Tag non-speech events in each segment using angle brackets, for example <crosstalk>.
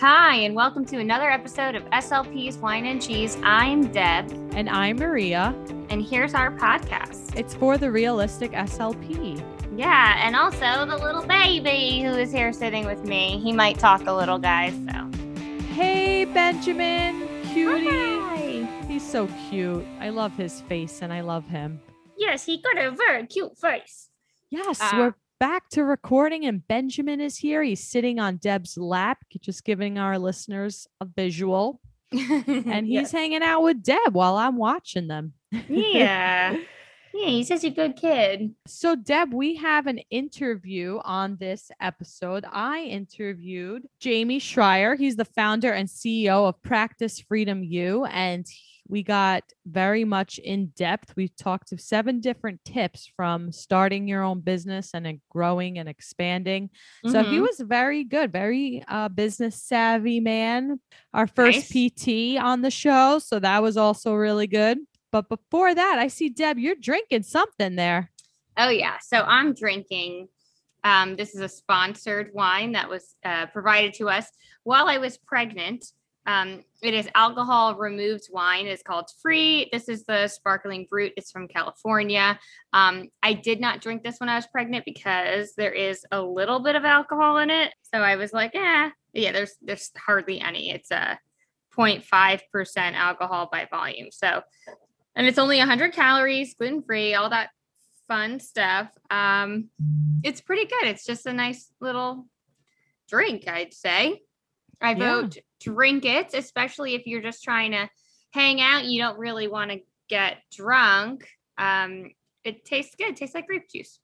Hi, and welcome to another episode of SLP's Wine and Cheese. I'm Deb, And I'm Maria. and here's our podcast. It's for the realistic SLP. Yeah, and also the little baby who is here sitting with me. He might talk a little, guys. So, Hey, Benjamin, cutie. Hi. He's so cute. I love his face and I love him. Yes, he got a very cute face. Yes, Ah. we're back to recording and Benjamin is here. He's sitting on Deb's lap, just giving our listeners a visual. <laughs> And he's hanging out with Deb while I'm watching them. yeah, <laughs> yeah, he's such a good kid. So, Deb, we have an interview on this episode. I interviewed Jamie Schreier. He's the founder and CEO of Practice Freedom U, and we got very much in depth. We talked to seven different tips from starting your own business and then growing and expanding. So he Mhm. was very good, very uh, business savvy man. Our first Nice. PT on the show, so that was also really good. But before that, I see Deb, you're drinking something there. Oh yeah. So I'm drinking. Um, this is a sponsored wine that was uh, provided to us while I was pregnant. Um, it is alcohol removed wine. It's called Fre. This is the sparkling brut. It's from California. Um, I did not drink this when I was pregnant because there is a little bit of alcohol in it. So I was like, yeah, yeah. There's there's hardly any. It's a 0.5 percent alcohol by volume. So, and it's only 100 calories, gluten free, all that fun stuff. Um, it's pretty good. It's just a nice little drink, I'd say. I Yeah. Vote drink it, especially if you're just trying to hang out. You don't really want to get drunk. Um, it tastes good. It tastes like grape juice.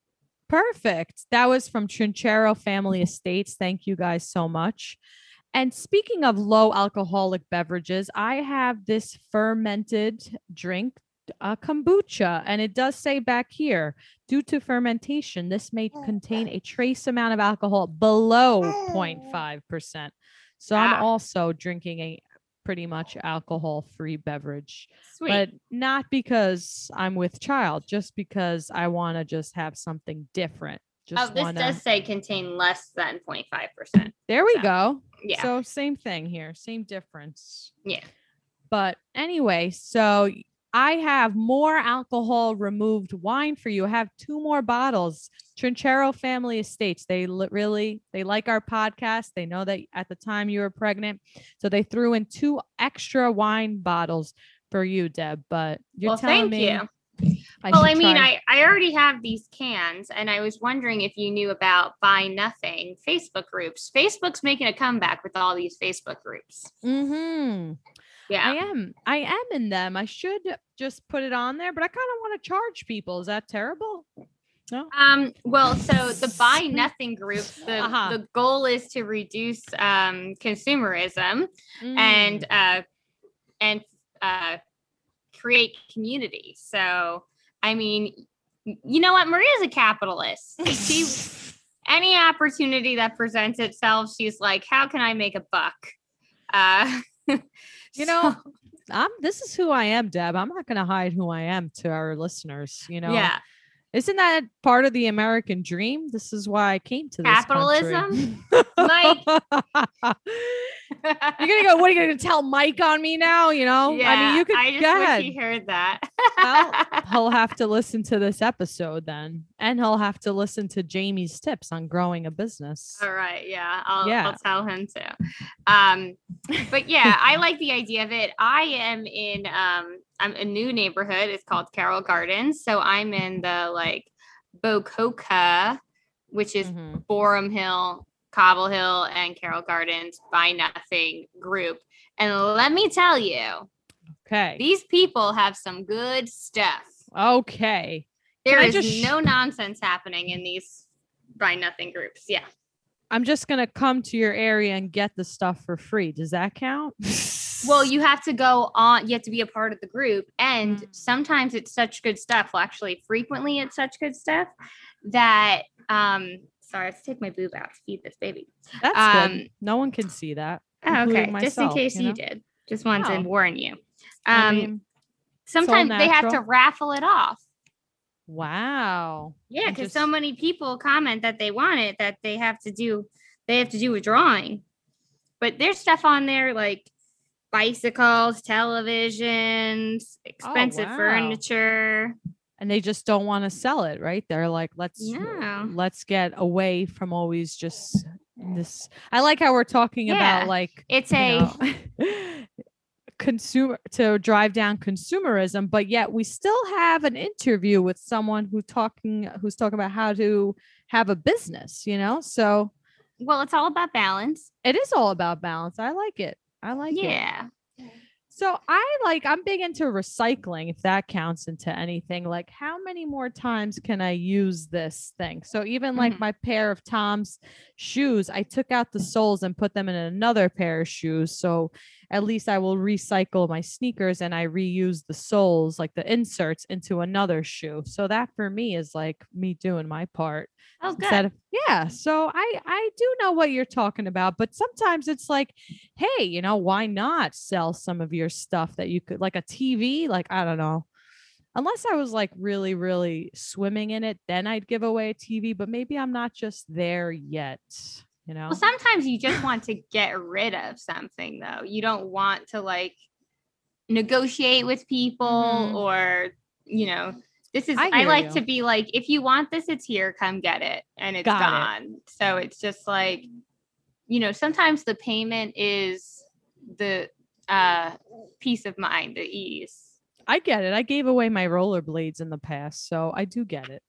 Perfect. That was from Trinchero Family Estates. Thank you guys so much. And speaking of low alcoholic beverages, I have this fermented drink, uh, kombucha, and it does say back here, due to fermentation, this may contain a trace amount of alcohol below 0.5%. So I'm Ah. also drinking a pretty much alcohol-free beverage Sweet. but not because I'm with child, just because I want to just have something different. Just oh, this wanna, does say contain less than 0.5%. there we so, go. Yeah. So same thing here, same difference. Yeah. But anyway, so I have more alcohol removed wine for you. I have two more bottles. Trinchero Family Estates. They li- really they like our podcast. They know that at the time you were pregnant, so they threw in two extra wine bottles for you, Deb. But you're well, telling thank me you. <laughs> I well, I mean, try- I, I already have these cans, and I was wondering if you knew about Buy Nothing Facebook groups. Facebook's making a comeback with all these Facebook groups. Mm-hmm. Yeah. I am. I am in them. I should just put it on there, but I kind of want to charge people. Is that terrible? No. Um, well, so the Buy <laughs> Nothing group, the, Uh-huh. the goal is to reduce um, consumerism Mm. and uh, and uh, create community. So, I mean, you know what? Maria's a capitalist. She <laughs> any opportunity that presents itself, she's like, "How can I make a buck?" Uh, <laughs> You know, so- <laughs> I'm. This is who I am, Deb. I'm not going to hide who I am to our listeners. You know. yeah, Isn't that part of the American dream? This is why I came to this country. Capitalism? <laughs> Mike. <laughs> You're gonna go. What are you gonna <laughs> tell Mike on me now? You know. yeah, I mean, you could I just go wish ahead. he heard that. Well, <laughs> he'll have to listen to this episode then, and he'll have to listen to Jamie's tips on growing a business. All right. Yeah. I'll, Yeah. I'll tell him too. Um, but <laughs> yeah, I like the idea of it. I am in um I'm a new neighborhood. It's called Carroll Gardens. So I'm in the like Bococa, which is Mhm. Boerum Hill, Cobble Hill, and Carroll Gardens Buy Nothing group. And let me tell you, Okay. these people have some good stuff. Okay. There is just no nonsense happening in these Buy Nothing groups. Yeah. I'm just gonna come to your area and get the stuff for free. Does that count? Well, <laughs> you have to go on, you have to be a part of the group. And Mm. sometimes it's such good stuff. Well, actually, frequently it's such good stuff that, um, sorry, I have to take my boob out to feed this baby. That's um, good. No one can see that. Oh, okay. including Just in case you you, did. Just wanted Oh. to warn you. Um, I mean, sometimes they have to raffle it off. wow. Yeah, because so many people comment that they want it that they have to do they have to do a drawing. but there's stuff on there like bicycles, televisions, expensive wow. furniture. And they just don't want to sell it right they're like let's No. let's get away from always just this i like how we're talking Yeah. about like It's a know, <laughs> consumer to drive down consumerism but yet we still have an interview with someone who talking who's talking about how to have a business you know so well, it's all about balance. it is all about balance i like it i like it yeah. So I like I'm big into recycling if that counts into anything. Like how many more times can I use this thing? So even like Mhm. my pair of Tom's shoes, I took out the soles and put them in another pair of shoes. So at least I will recycle my sneakers and I reuse the soles, like the inserts into another shoe. So that for me is like me doing my part Oh, good. instead of yeah so i i do know what you're talking about but sometimes it's like hey you know why not sell some of your stuff that you could like a tv like i don't know unless i was like really really swimming in it then i'd give away a tv but maybe i'm not just there yet you know Well, sometimes you just want to get rid of something, though. You don't want to like negotiate with people Mhm. or, you know, this is, I I, like you. to be like, if you want this, it's here, come get it. And it's Got it. gone. So it's just like, you know, sometimes the payment is the uh peace of mind, the ease. i get it i gave away my rollerblades in the past so i do get it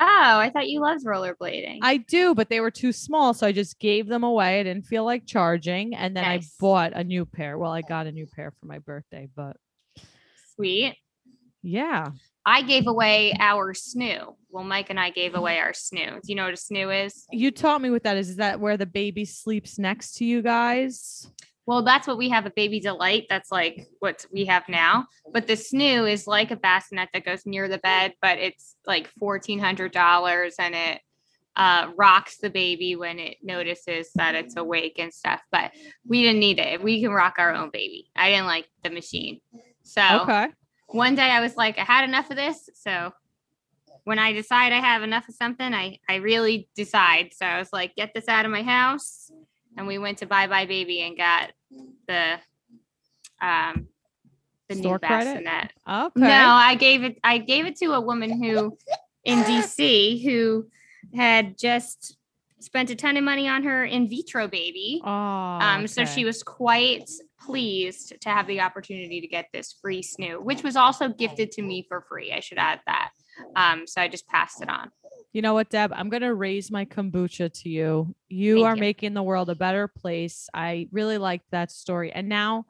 Oh, I thought you loved rollerblading. I do, but they were too small, so I just gave them away. I didn't feel like charging, and then Nice. I bought a new pair. Well, I got a new pair for my birthday, but Sweet. yeah, I gave away our snoo. Well, Mike and I gave away our snoo. Do you know what a snoo is? you taught me what that is. Is that where the baby sleeps next to you guys? Well, that's what we have a baby delight. That's like what we have now. But the snoo is like a bassinet that goes near the bed, but it's like fourteen hundred dollars and it uh, rocks the baby when it notices that it's awake and stuff. But we didn't need it. We can rock our own baby. I didn't like the machine. So Okay. one day I was like, I had enough of this. So when I decide I have enough of something, I I really decide. So I was like, get this out of my house. And we went to buybuy BABY and got the um the Store new credit? bassinet. Okay. No, I gave it I gave it to a woman who in DC who had just spent a ton of money on her in vitro baby. Oh, Um, so she was quite pleased to have the opportunity to get this free snoo, which was also gifted to me for free. I should add that. Um, so I just passed it on. You know what, Deb? I'm gonna raise my kombucha to you. You Thank are you. making the world a better place. I really liked that story. And now,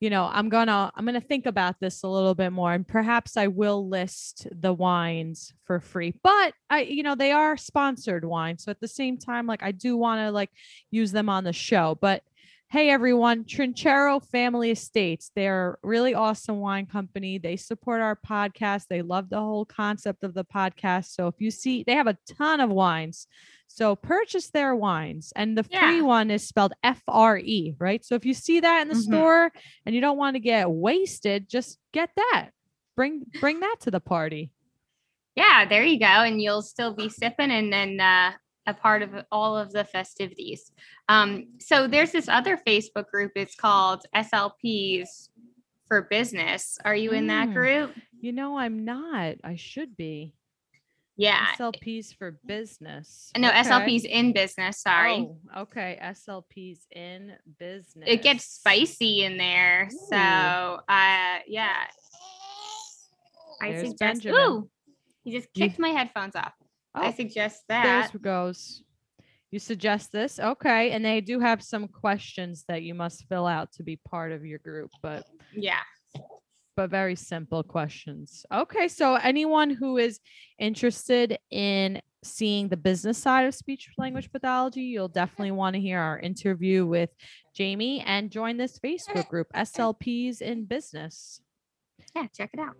you know, I'm gonna I'm gonna think about this a little bit more, and perhaps I will list the wines for free. But I, you know, they are sponsored wines, so at the same time, like I do want to like use them on the show. But hey, everyone, Trinchero Family Estates. They're a really awesome wine company. They support our podcast. They love the whole concept of the podcast. So if you see, they have a ton of wines. So purchase their wines. And the free one is spelled F R E, right? So if you see that in the Mhm. store and you don't want to get wasted, just get that. Bring bring that to the party. Yeah, there you go. And you'll still be sipping and then uh, a part of all of the festivities. Um, so there's this other Facebook group. It's called SLPs for Business. Are you in that Mm. group? You know, I'm not. I should be. Yeah. SLPs for business. No, Okay. SLPs in business. Sorry. Oh, okay. SLPs in business. It gets spicy in there. So, uh, yeah. I There's suggest. Benjamin. Ooh, he just You- kicked my headphones off. I oh, suggest that. There goes. You suggest this? Okay. And they do have some questions that you must fill out to be part of your group, but Yeah. but very simple questions. Okay. So anyone who is interested in seeing the business side of speech language pathology, you'll definitely want to hear our interview with Jamie and join this Facebook group, SLPs in business. Yeah. Check it out.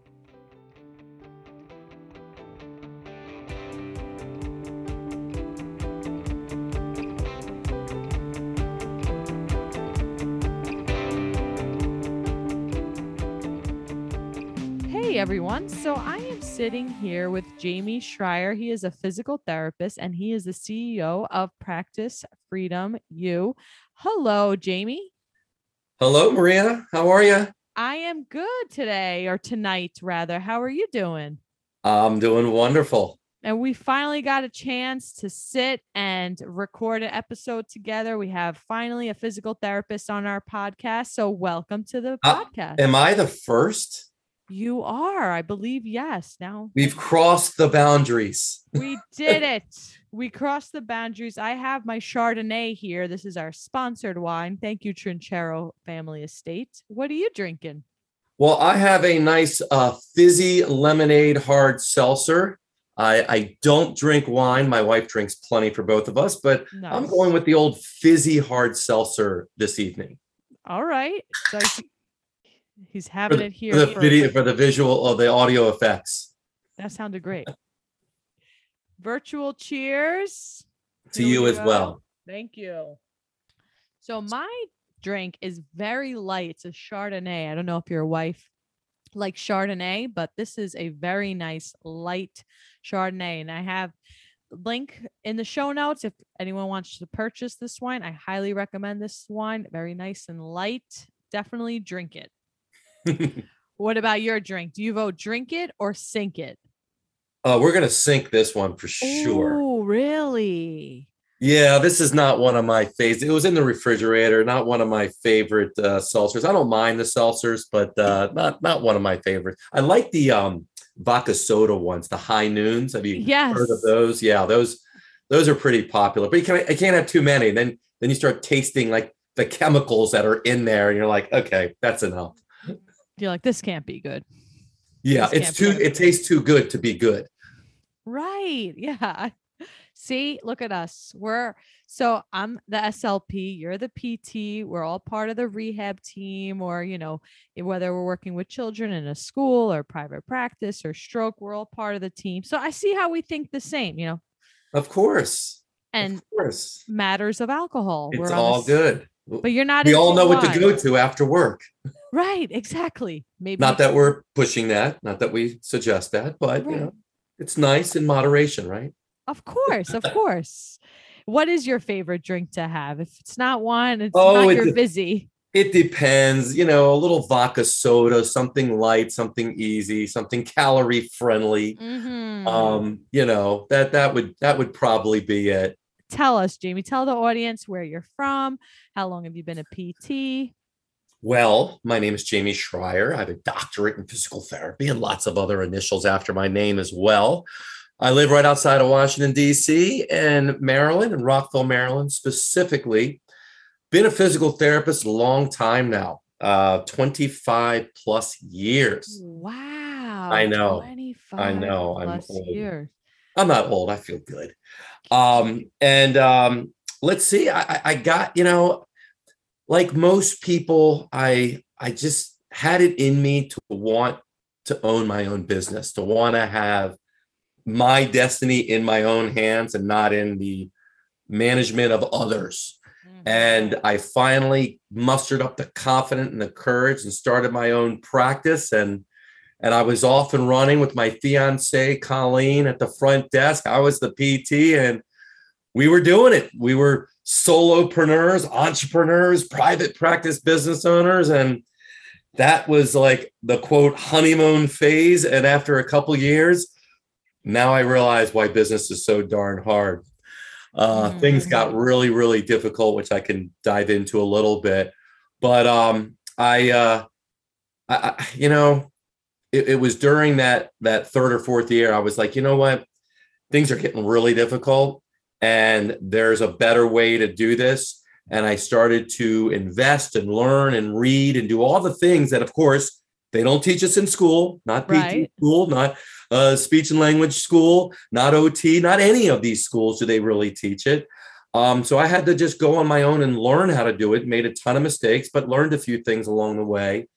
Hey everyone. So I am sitting here with Jamie Schreier. He is a physical therapist and he is the CEO of Practice Freedom U. Hello, Jamie. Hello, Maria. How are you? I am good today or tonight, rather. How are you doing? I'm doing wonderful. And we finally got a chance to sit and record an episode together. We have finally a physical therapist on our podcast. So, welcome to the Uh, podcast. Am I the first? You are, I believe, yes. Now We've crossed the boundaries. <laughs> we did it. We crossed the boundaries. I have my Chardonnay here. This is our sponsored wine. Thank you, Trinchero Family Estate. What are you drinking? Well, I have a nice uh, fizzy lemonade hard seltzer. I, I don't drink wine. My wife drinks plenty for both of us, but I'm going with the old fizzy hard seltzer this evening All right. So he's having the, it here. for the video for the visual or the audio effects. That sounded great. <laughs> Virtual cheers. To you we as well. Thank you. So my drink is very light. It's a Chardonnay. I don't know if your wife likes Chardonnay, but this is a very nice light Chardonnay. And I have link in the show notes if anyone wants to purchase this wine. I highly recommend this wine. Very nice and light. Definitely drink it. <laughs> What about your drink? Do you vote drink it or sink it? Uh, we're gonna sink this one for sure. Oh, really? Yeah, this is not one of my favorites. It was in the refrigerator, not one of my favorite uh, seltzers. I don't mind the seltzers, but uh, not not one of my favorites. I like the um, vodka soda ones, the high noons. Have you Yes. heard of those? Yeah, those those are pretty popular. But you can I can't have too many. Then then you start tasting like the chemicals that are in there, and you're like, okay, that's enough. You're like, this can't be good. Yeah, This it's too. It tastes too good to be good. Right. Yeah. <laughs> See, look at us. We're so I'm the SLP, you're the PT. We're all part of the rehab team, or, you know, eh, whether we're working with children in a school or private practice or stroke, we're all part of the team. So I see how we think the same, you know, Of course, and of course, matters of alcohol. it's we're on the all good. But you're not We all know what to go to after work. <laughs> Right, exactly. Maybe Not that we're pushing that, not that we suggest that, but you know, it's nice in moderation, right? Of course, of course. What is your favorite drink to have? If it's not wine, it's Oh, not it your de- busy. It depends, you know, a little vodka soda, something light, something easy, something calorie friendly. Mhm. Um, you know, that that would that would probably be it. tell us, Jamie. Tell the audience where you're from. How long have you been a PT? Well, my name is Jamie Schreier. I have a doctorate in physical therapy and lots of other initials after my name as well. I live right outside of Washington, D.C., and Maryland, in Rockville, Maryland, specifically. Been a physical therapist a long time now, uh, 25 plus years. Wow. I know. 25 know, I'm old. years. I'm not old. I feel good. Um, and um, let's see. I, I- I got you know, like most people, I I just had it in me to want to own my own business, to want to have my destiny in my own hands and not in the management of others. Mhm. And I finally mustered up the confidence and the courage and started my own practice. And and I was off and running with my fiance Colleen at the front desk. I was the PT, and we were doing it. We were solopreneurs, entrepreneurs, private practice business owners, and that was like the quote honeymoon phase. And after a couple years, now I realize why business is so darn hard. Uh, Things got really, really difficult, which I can dive into a little bit. But um, I, uh, I, I, you know, it, it was during that that third or fourth year. I was like, you know what, things are getting really difficult, and there's a better way to do this. And I started to invest and learn and read and do all the things that, of course, they don't teach us in school, not PT Right. school, not uh, speech and language school, not OT, not any of these schools do they really teach it. Um, so I had to just go on my own and learn how to do it. Made a ton of mistakes, but learned a few things along the way.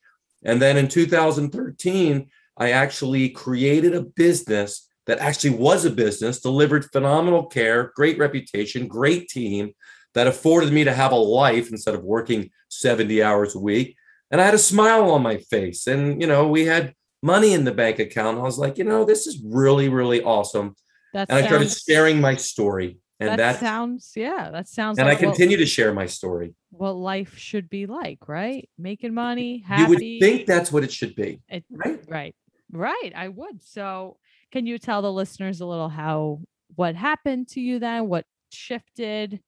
And then in 2013, I actually created a business that actually was a business, delivered phenomenal care, great reputation, great team that afforded me to have a life instead of working 70 hours a week. And I had a smile on my face. And, you know, we had money in the bank account. I was like, you know, this is really, really awesome. That And I started sharing my story. And that that's sounds yeah, that sounds and I like what- continue to share my story. what, life should be like, right? Making money, happy. You would think that's what it should be, it, right? Right. Right. I would. So can you tell the listeners a little how what happened to you then? What shifted?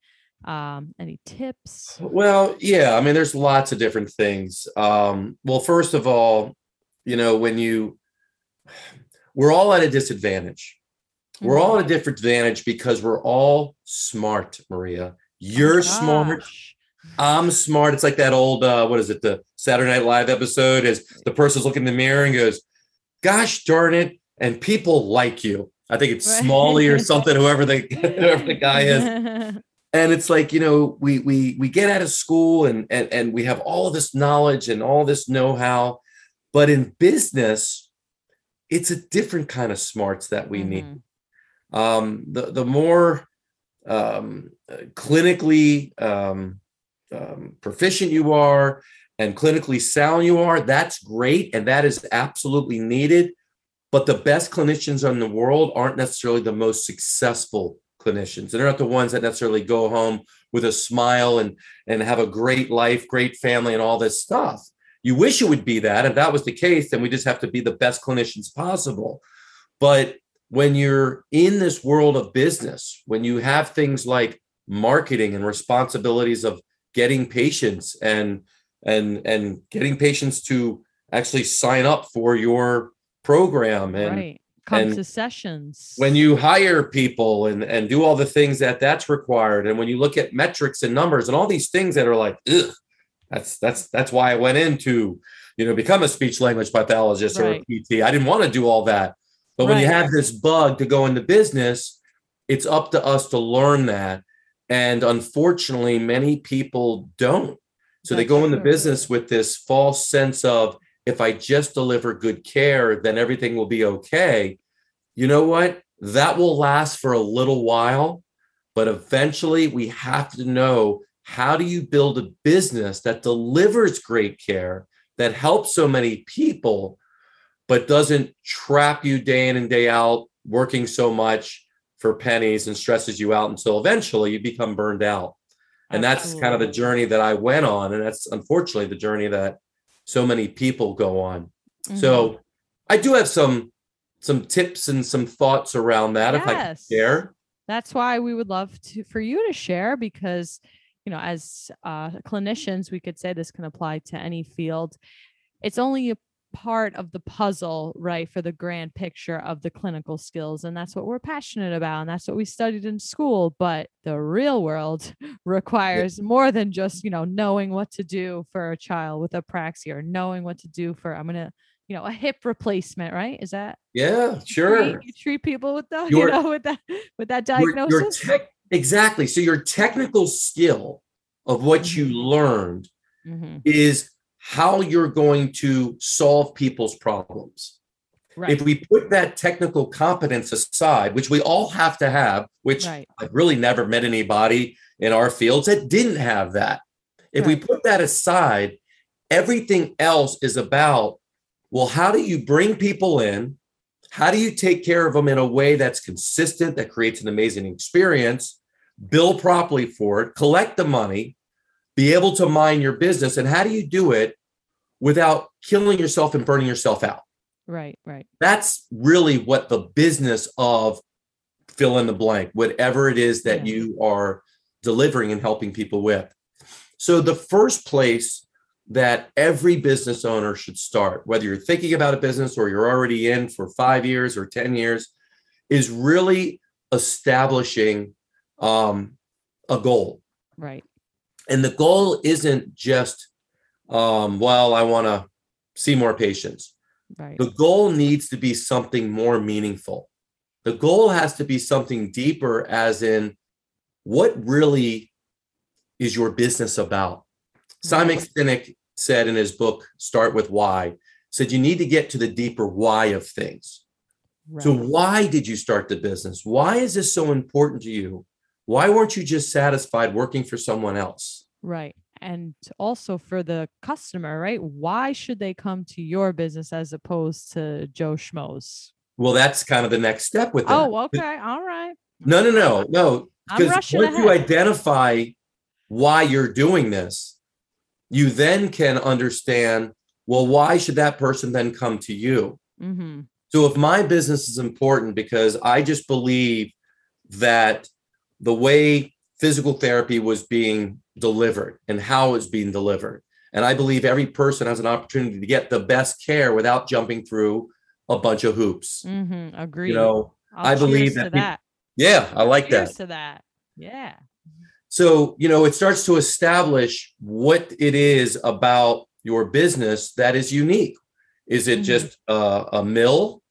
Um, any tips? Well, yeah, I mean, there's lots of different things. Um, well, first of all, you know, when you, we're all at a disadvantage. We're all at a different advantage because we're all smart, Maria. You're smart. I'm smart. It's like that old, uh, what is it, the Saturday Night Live episode is the person's looking in the mirror and goes, Gosh darn it. And people like you. I think it's Right. Smalley or something, whoever the <laughs> whoever the guy is. and it's like you know we we we get out of school and and and we have all this knowledge and all this know-how but in business it's a different kind of smarts that we need Mhm. um the the more um clinically um, um proficient you are and clinically sound you are that's great and that is absolutely needed but the best clinicians in the world aren't necessarily the most successful clinicians. And they're not the ones that necessarily go home with a smile and and have a great life, great family, and all this stuff. You wish it would be that. If that was the case, then we just have to be the best clinicians possible. But when you're in this world of business, when you have things like marketing and responsibilities of getting patients and and and getting patients to actually sign up for your program and right. Come and to sessions. when you hire people and and do all the things that that's required and when you look at metrics and numbers and all these things that are like Ugh, that's that's that's why i went into you know become a speech language pathologist Right. or a pt i didn't want to do all that but when you have this bug to go into business it's up to us to learn that and unfortunately many people don't so they go into true. business with this false sense of if I just deliver good care, then everything will be okay. You know what? That will last for a little while, but eventually we have to know how do you build a business that delivers great care, that helps so many people, but doesn't trap you day in and day out working so much for pennies and stresses you out until eventually you become burned out. And that's kind of the journey that I went on. And that's unfortunately the journey that so many people go on. Mhm. So I do have some some tips and some thoughts around that if I can share. that's why we would love to for you to share because you know as uh, clinicians we could say this can apply to any field it's only a part of the puzzle right for the grand picture of the clinical skills and that's what we're passionate about and that's what we studied in school but the real world <laughs> requires more than just you know knowing what to do for a child with apraxia or knowing what to do for i'm gonna you know a hip replacement right is that Yeah, sure. you treat people with the <laughs> Your- you know with that with that Your- your diagnosis tech- exactly. So your technical skill of what you Mhm. learned Mhm. is how you're going to solve people's problems. right If we put that technical competence aside, which we all have to have, which right I've really never met anybody in our fields that didn't have that. If we put that aside, everything else is about well, how do you bring people in? How do you take care of them in a way that's consistent, that creates an amazing experience, bill properly for it, collect the money, be able to mind your business? And how do you do it without killing yourself and burning yourself out? right right that's really what the business of fill in the blank, whatever it is that Yeah. you are delivering and helping people with. So, the first place that every business owner should start, whether you're thinking about a business or you're already in for five years or 10 years, is really establishing um, a goal. right And the goal isn't just, um, well, I want to see more patients. right The goal needs to be something more meaningful. The goal has to be something deeper, as in, what really is your business about? Simon Sinek said in his book, Start with Why, said you need to get to the deeper why of things. right. So, why did you start the business? Why is this so important to you? Why weren't you just satisfied working for someone else? Right and also for the customer right why should they come to your business as opposed to joe schmo's Well, that's kind of the next step with that. oh okay all right No, no, no, no. Because once you identify why you're doing this, you then can understand, well, why should that person then come to you? hmm So if my business is important because I just believe that the way physical therapy was being delivered and how it's being delivered, and I believe every person has an opportunity to get the best care without jumping through a bunch of hoops. hmm Agreed. You know, I'll I believe that to peop- that. yeah, I like that. To that. Yeah. So, you know, it starts to establish what it is about your business that is unique. Is it Mhm. just uh, a mill,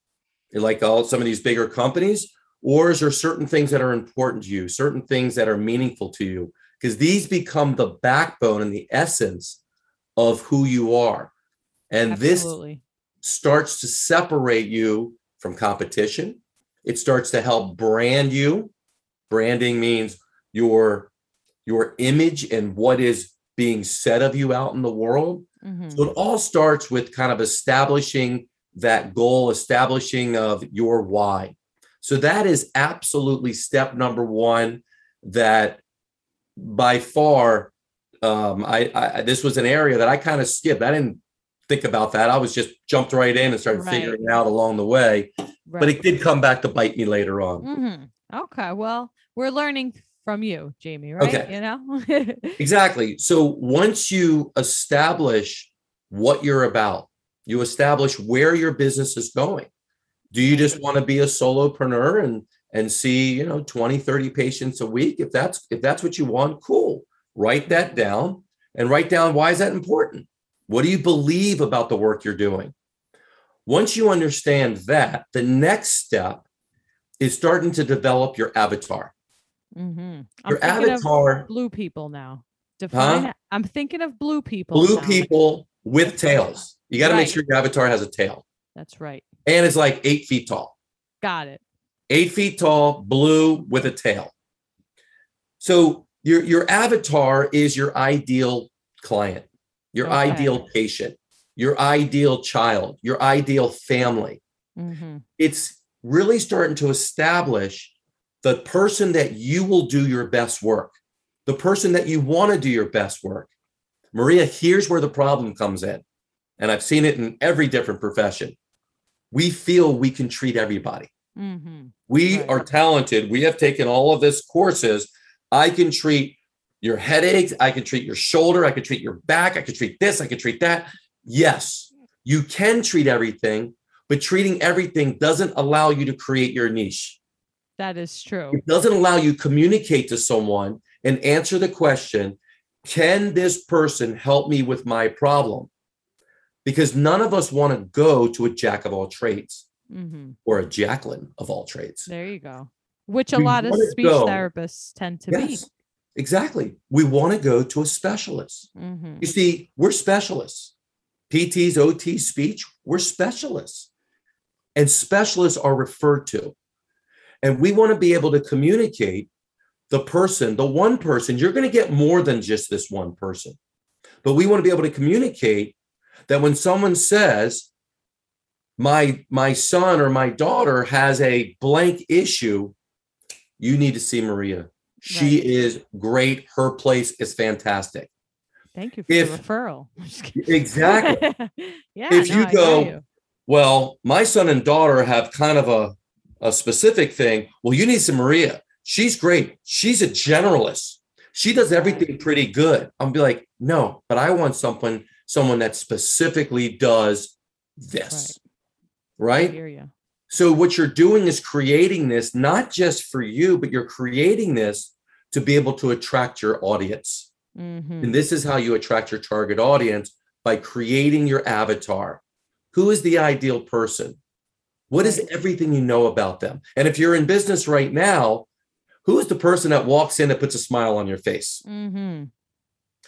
like all some of these bigger companies, or is there certain things that are important to you, certain things that are meaningful to you? Because these become the backbone and the essence of who you are. And this starts to separate you from competition. It starts to help brand you. Branding means your your image and what is being said of you out in the world. Mhm. So it all starts with kind of establishing that goal, establishing of your why. So that is absolutely step number one. That by far, um, I, I this was an area that I kind of skipped. I didn't think about that. I was just jumped right in and started Right. figuring it out along the way. But it did come back to bite me later on. Mhm. Okay. Well, we're learning from you, Jamie, right? Okay. You know? <laughs> Exactly. So once you establish what you're about, you establish where your business is going. Do you just want to be a solopreneur and and see, you know, 20, 30 patients a week? If that's if that's what you want, cool. Write that down and write down why is that important? What do you believe about the work you're doing? Once you understand that, the next step is starting to develop your avatar. mm-hmm. Your avatar blue people now. Define. it. I'm thinking of blue people. blue now. people with tails. You got to make sure your avatar has a tail That's right. and it's like eight feet tall. Got it. Eight feet tall, blue with a tail. So your your avatar is your ideal client, your Okay. ideal patient, your ideal child, your ideal family. hmm It's really starting to establish the person that you will do your best work, the person that you want to do your best work. Maria, here's where the problem comes in. And I've seen it in every different profession. We feel we can treat everybody. hmm We Right. are talented. We have taken all of this courses. I can treat your headaches. I can treat your shoulder. I can treat your back. I can treat this. I can treat that. Yes, you can treat everything, but treating everything doesn't allow you to create your niche. That is true. It doesn't allow you to communicate to someone and answer the question, can this person help me with my problem? Because none of us want to go to a jack of all trades hmm or a Jacqueline of all trades. There you go. Which a We lot of speech go- therapists tend to Yes, exactly. We want to go to a specialist. be. hmm You see, we're specialists. PTs, OT, speech, we're specialists. And specialists are referred to. And we want to be able to communicate the person, the one person. You're going to get more than just this one person. But we want to be able to communicate that when someone says, my my son or my daughter has a blank issue, you need to see Maria. She Right. is great. Her place is fantastic. Thank you for If- the referral. <laughs> I'm just kidding. Exactly. <laughs> yeah. If no, you go- you. Well, my son and daughter have kind of a, a specific thing. Well, you need some Maria. She's great. She's a generalist. She does everything pretty good. I'll be like, no, but I want someone, someone that specifically does this. I Right. So what you're doing is creating this not just for you, but you're creating this to be able to attract your audience. hmm And this is how you attract your target audience by creating your avatar. Who is the ideal person? What is everything you know about them? And if you're in business right now, who is the person that walks in that puts a smile on your face? hmm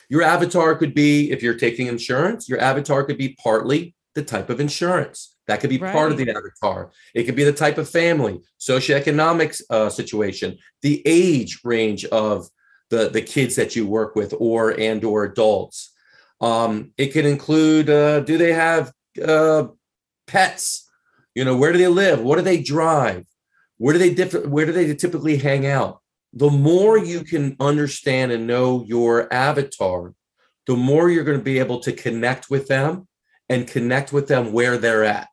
Your avatar could be, if you're taking insurance, your avatar could be partly the type of insurance. That could be part of the avatar. It could be the type of family, socioeconomic uh, situation, the age range of the, the kids that you work with or and or adults. Um, it can include, uh, do they have uh, pets? You know, where do they live? What do they drive? Where do they differ? Where do they typically hang out? the more you can understand and know your avatar, the more you're going to be able to connect with them and connect with them where they're at.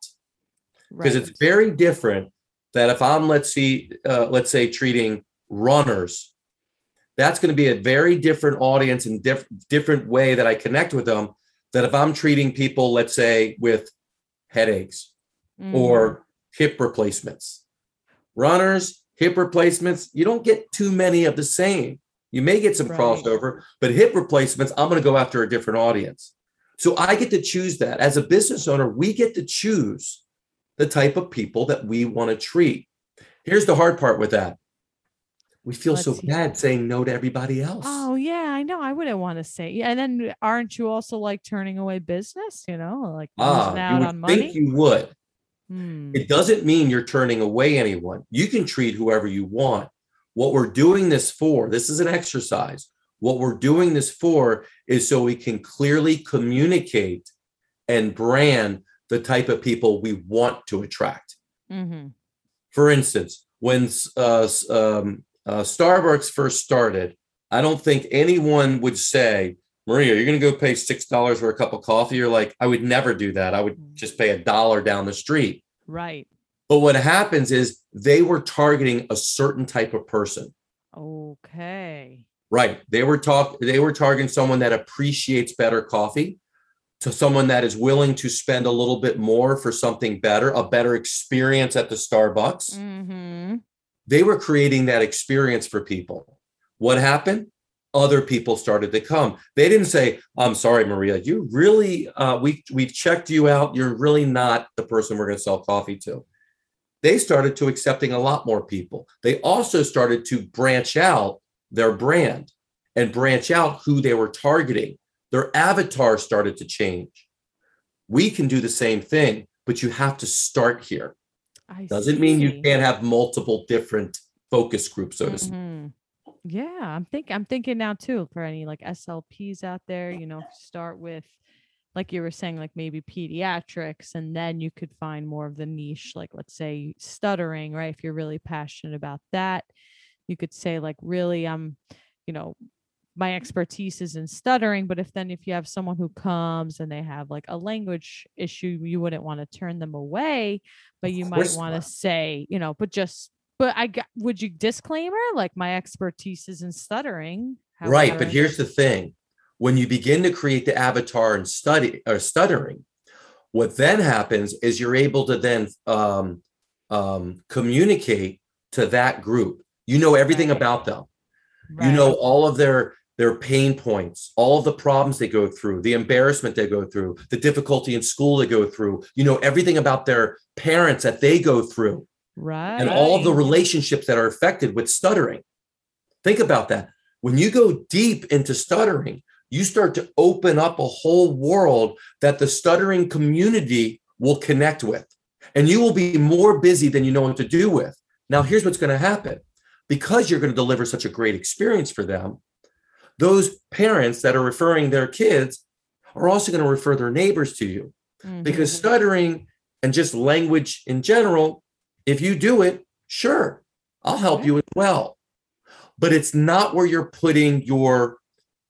Because Right. it's very different that if I'm let's see, uh, let's say treating runners, that's going to be a very different audience and diff- different way that I connect with them. That if I'm treating people, let's say with headaches Mhm. or hip replacements. Runners, hip replacements, you don't get too many of the same. You may get some Right. crossover, but hip replacements, I'm going to go after a different audience. So I get to choose that. As a business owner, we get to choose the type of people that we want to treat. Here's the hard part with that. We feel so Let's hear bad saying no to everybody else. Oh yeah, I know. I wouldn't want to say. Yeah, and then aren't you also like turning away business? You know, like ah, out you on would think money. you would. Hmm. It doesn't mean you're turning away anyone. You can treat whoever you want. What we're doing this for, this is an exercise. What we're doing this for is so we can clearly communicate and brand the type of people we want to attract. Mm-hmm. For instance, when uh, um, uh, Starbucks first started, I don't think anyone would say, Maria, you're going to go pay $6 for a cup of coffee. You're like, I would never do that. I would just pay a dollar down the street. Right. But what happens is they were targeting a certain type of person. Okay. Right. They were talk they were targeting someone that appreciates better coffee to someone that is willing to spend a little bit more for something better, a better experience at the Starbucks. Mm-hmm. They were creating that experience for people. What happened? Other people started to come. They didn't say, "I'm sorry, Maria, you really uh, we we've checked you out. You're really not the person we're going to sell coffee to." they started to accepting a lot more people. They also started to branch out their brand and branch out who they were targeting. Their avatar started to change. We can do the same thing, but you have to start here. I Doesn't mean you can't have multiple different focus groups, so to speak. Mhm. Yeah, I'm thinking. I'm thinking now too for any like SLPs out there. You know, start with like you were saying, like maybe pediatrics, and then you could find more of the niche, like let's say stuttering, right? If you're really passionate about that, you could say like really, I'm, you know, my expertise is in stuttering. But if then if you have someone who comes and they have like a language issue, you wouldn't want to turn them away, but Of you might want to say, you know, but just but I got would you disclaimer like my expertise is in stuttering. Right, however- but here's the thing. When you begin to create the avatar and study or stuttering, what then happens is you're able to then um, um, communicate to that group. You know everything Right. about them. You know all of their their pain points, all the problems they go through, the embarrassment they go through, the difficulty in school they go through. You know everything about their parents that they go through right and all the relationships that are affected with stuttering. Think about that. When you go deep into stuttering, you start to open up a whole world that the stuttering community will connect with. And you will be more busy than you know what to do with. Now, here's what's going to happen because you're going to deliver such a great experience for them, those parents that are referring their kids are also going to refer their neighbors to you because Mhm. stuttering and just language in general, if you do it, sure, I'll help you as well. But it's not where you're putting your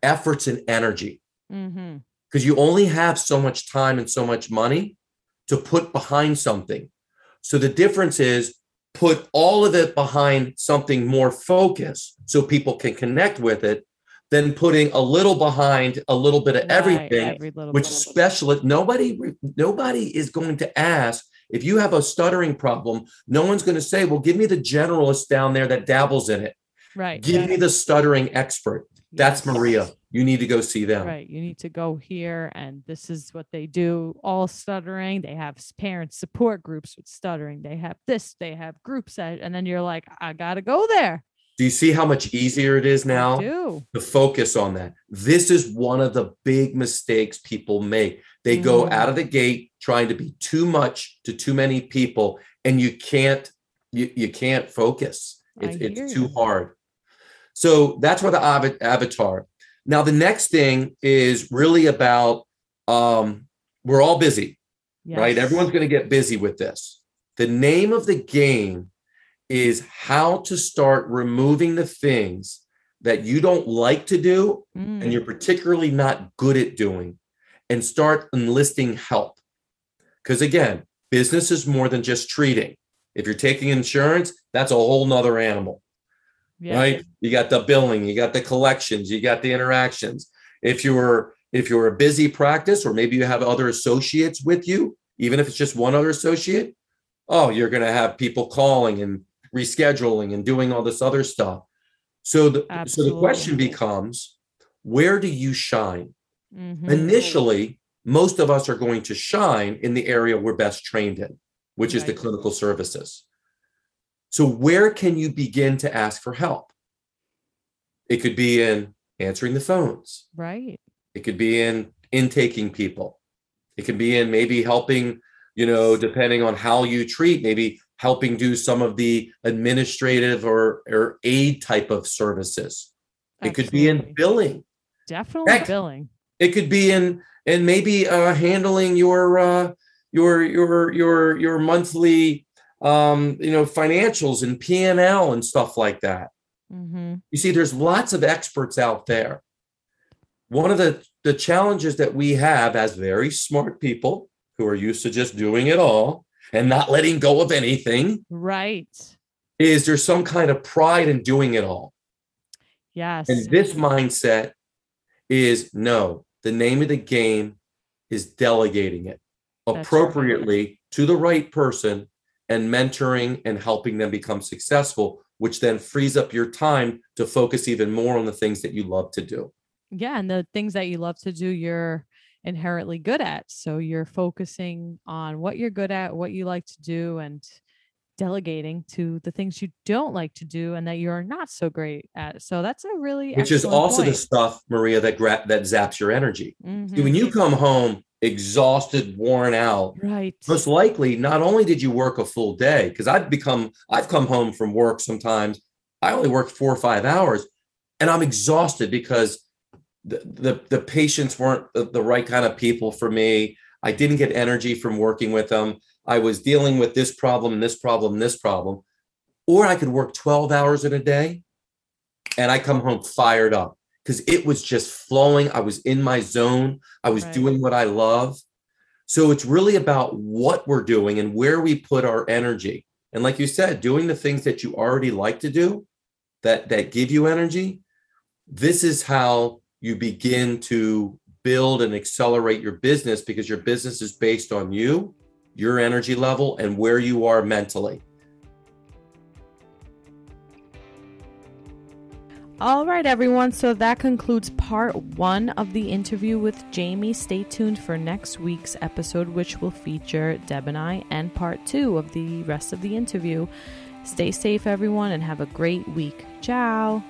efforts and energy because you only have so much time and so much money to put behind something. So the difference is put all of it behind something more focused so people can connect with it than putting a little behind a little bit of Right, everything every which specialist nobody nobody is going to ask if you have a stuttering problem no one's going to say well give me the generalist down there that dabbles in it right give me the stuttering expert that's yes. maria you need to go see them Right. You need to go here, and this is what they do. All stuttering. They have parent support groups with stuttering. They have this. They have groups, that, and then you're like, I gotta go there. Do you see how much easier it is now to focus on that? This is one of the big mistakes people make. They go Mhm. out of the gate trying to be too much to too many people and you can't you, you can't focus. I it's, it's too you. hard. So that's where the ava- avatar. Now the next thing is really about um we're all busy right? Everyone's going to get busy with this. The name of the game is how to start removing the things that you don't like to do Mm, and you're particularly not good at doing and start enlisting help. Because again, business is more than just treating. If you're taking insurance, that's a whole nother animal, yeah. right? You got the billing, you got the collections, you got the interactions. If you're if you're a busy practice, or maybe you have other associates with you, even if it's just one other associate, oh, you're going to have people calling and rescheduling and doing all this other stuff. So the so the question becomes, where do you shine? Mhm. Initially, most of us are going to shine in the area we're best trained in, which is the clinical services. So, where can you begin to ask for help? It could be in answering the phones, Right. it could be in intaking people, it could be in maybe helping, you know, depending on how you treat, maybe helping do some of the administrative or, or aid type of services. It could be in billing. Definitely billing. it could be in and maybe uh handling your uh your your your your monthly um you know financials and p&l and stuff like that Mm-hmm. you see there's lots of experts out there one of the the challenges that we have as very smart people who are used to just doing it all and not letting go of anything Right. is there some kind of pride in doing it all Yes. And this mindset is no, the name of the game is delegating it right. appropriately to the right person and mentoring and helping them become successful, which then frees up your time to focus even more on the things that you love to do. yeah. And the things that you love to do, you're inherently good at. So you're focusing on what you're good at, what you like to do, and delegating to the things you don't like to do and that you're not so great at. So that's a really Which is also the stuff, Maria, that gra- that zaps your energy. Mhm. When you come home exhausted, worn out, right. most likely not only did you work a full day because i've become i've come home from work sometimes i only work four or five hours and i'm exhausted because the the, the patients weren't the, the right kind of people for me i didn't get energy from working with them i was dealing with this problem and this problem and this problem or i could work 12 hours in a day and i come home fired up because it was just flowing i was in my zone i was Right. doing what i love so it's really about what we're doing and where we put our energy. And like you said, doing the things that you already like to do that that give you energy. This is how you begin to build and accelerate your business because your business is based on you, your energy level and where you are mentally. All right, everyone. So that concludes part one of the interview with Jamie. Stay tuned for next week's episode, which will feature Deb and I, and part two of the rest of the interview. Stay safe, everyone, and have a great week. Ciao.